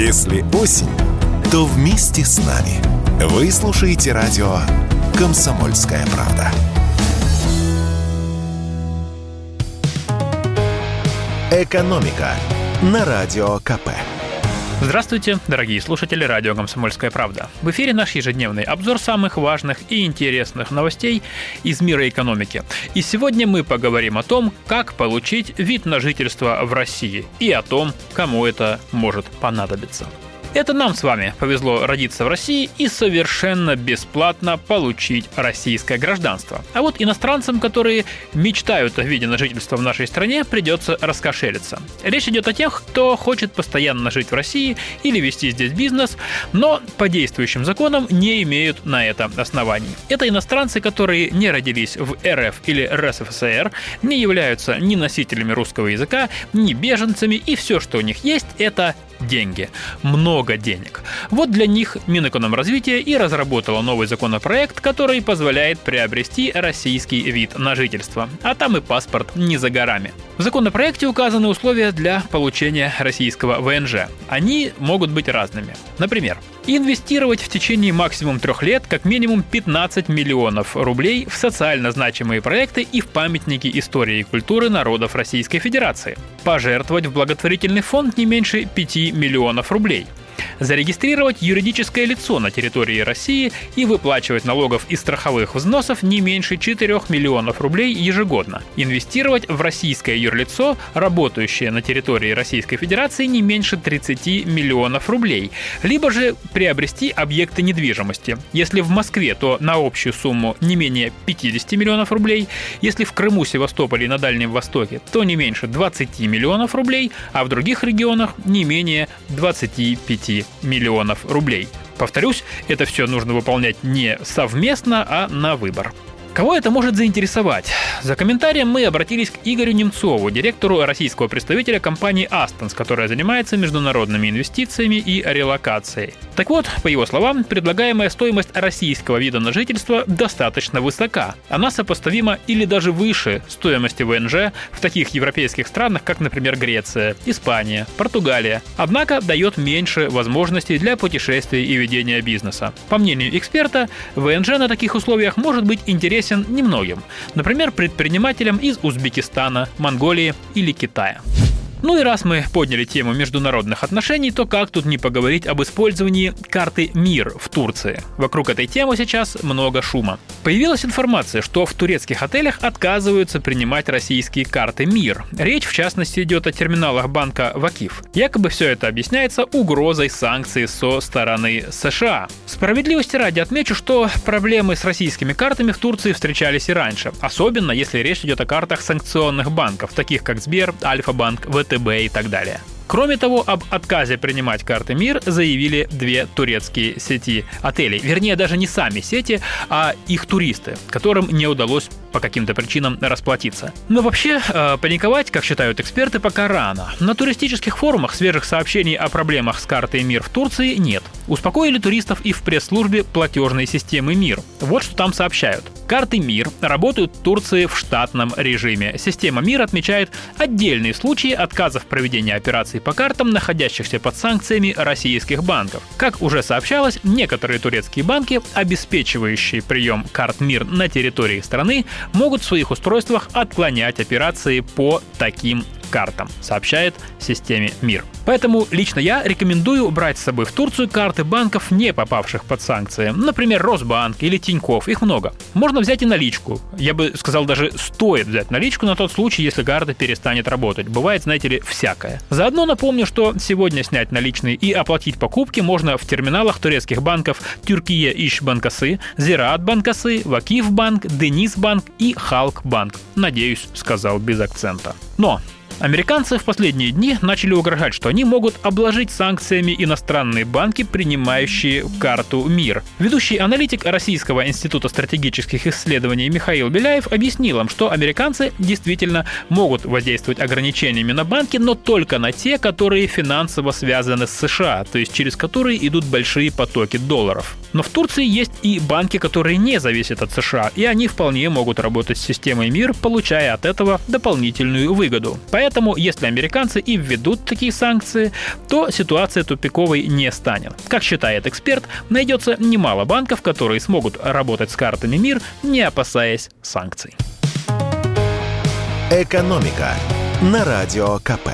Если осень, то вместе с нами. Вы слушаете радио «Комсомольская правда». «Экономика» на Радио КП. Здравствуйте, дорогие слушатели радио «Комсомольская правда». В эфире наш ежедневный обзор самых важных и интересных новостей из мира экономики. И сегодня мы поговорим о том, как получить вид на жительство в России и о том, кому это может понадобиться. Это нам с вами повезло родиться в России и совершенно бесплатно получить российское гражданство. А вот иностранцам, которые мечтают о виде на жительство в нашей стране, придется раскошелиться. Речь идет о тех, кто хочет постоянно жить в России или вести здесь бизнес, но по действующим законам не имеют на это оснований. Это иностранцы, которые не родились в РФ или РСФСР, не являются ни носителями русского языка, ни беженцами, и все, что у них есть, это деньги. Много денег. Вот для них Минэкономразвития и разработала новый законопроект, который позволяет приобрести российский вид на жительство. А там и паспорт не за горами. В законопроекте указаны условия для получения российского ВНЖ. Они могут быть разными. Например, инвестировать в течение максимум трех лет как минимум 15 миллионов рублей в социально значимые проекты и в памятники истории и культуры народов Российской Федерации. Пожертвовать в благотворительный фонд не меньше 5 миллионов рублей – зарегистрировать юридическое лицо на территории России и выплачивать налогов и страховых взносов не меньше 4 миллионов рублей ежегодно, инвестировать в российское юрлицо, работающее на территории Российской Федерации не меньше 30 миллионов рублей, либо же приобрести объекты недвижимости. Если в Москве, то на общую сумму не менее 50 миллионов рублей, если в Крыму, Севастополе и на Дальнем Востоке, то не меньше 20 миллионов рублей, а в других регионах не менее 25 миллионов рублей. Повторюсь, это все нужно выполнять не совместно, а на выбор. Кого это может заинтересовать? За комментарием мы обратились к Игорю Немцову, директору российского представителя компании Астонс, которая занимается международными инвестициями и релокацией. Так вот, по его словам, предлагаемая стоимость российского вида на жительство достаточно высока. Она сопоставима или даже выше стоимости ВНЖ в таких европейских странах, как, например, Греция, Испания, Португалия. Однако дает меньше возможностей для путешествий и ведения бизнеса. По мнению эксперта, ВНЖ на таких условиях может быть интересен интересен немногим, например, предпринимателям из Узбекистана, Монголии или Китая. Ну и раз мы подняли тему международных отношений, то как тут не поговорить об использовании карты МИР в Турции? Вокруг этой темы сейчас много шума. Появилась информация, что в турецких отелях отказываются принимать российские карты МИР. Речь, в частности, идет о терминалах банка Вакиф. Якобы все это объясняется угрозой санкций со стороны США. Справедливости ради отмечу, что проблемы с российскими картами в Турции встречались и раньше, особенно если речь идет о картах санкционных банков, таких как Сбер, Альфа-банк, ВТБ ВТБ и так далее. Кроме того, об отказе принимать карты МИР заявили две турецкие сети отелей. Вернее, даже не сами сети, а их туристы, которым не удалось по каким-то причинам расплатиться. Но вообще, э, паниковать, как считают эксперты, пока рано. На туристических форумах свежих сообщений о проблемах с картой МИР в Турции нет. Успокоили туристов и в пресс-службе платежной системы МИР. Вот что там сообщают. Карты МИР работают в Турции в штатном режиме. Система МИР отмечает отдельные случаи отказов проведения операций по картам, находящихся под санкциями российских банков. Как уже сообщалось, некоторые турецкие банки, обеспечивающие прием карт МИР на территории страны, могут в своих устройствах отклонять операции по таким картам, сообщает системе МИР. Поэтому лично я рекомендую брать с собой в Турцию карты банков, не попавших под санкции. Например, Росбанк или Тиньков, их много. Можно взять и наличку. Я бы сказал, даже стоит взять наличку на тот случай, если карта перестанет работать. Бывает, знаете ли, всякое. Заодно напомню, что сегодня снять наличные и оплатить покупки можно в терминалах турецких банков Тюркия Иш Банкасы, Зираат Банкасы, Вакиф Банк, Денис Банк и Халк Банк. Надеюсь, сказал без акцента. Но Американцы в последние дни начали угрожать, что они могут обложить санкциями иностранные банки, принимающие карту МИР. Ведущий аналитик Российского института стратегических исследований Михаил Беляев объяснил им, что американцы действительно могут воздействовать ограничениями на банки, но только на те, которые финансово связаны с США, то есть через которые идут большие потоки долларов. Но в Турции есть и банки, которые не зависят от США, и они вполне могут работать с системой МИР, получая от этого дополнительную выгоду. Поэтому Поэтому, если американцы и введут такие санкции, то ситуация тупиковой не станет. Как считает эксперт, найдется немало банков, которые смогут работать с картами МИР, не опасаясь санкций. «Экономика» на Радио КП.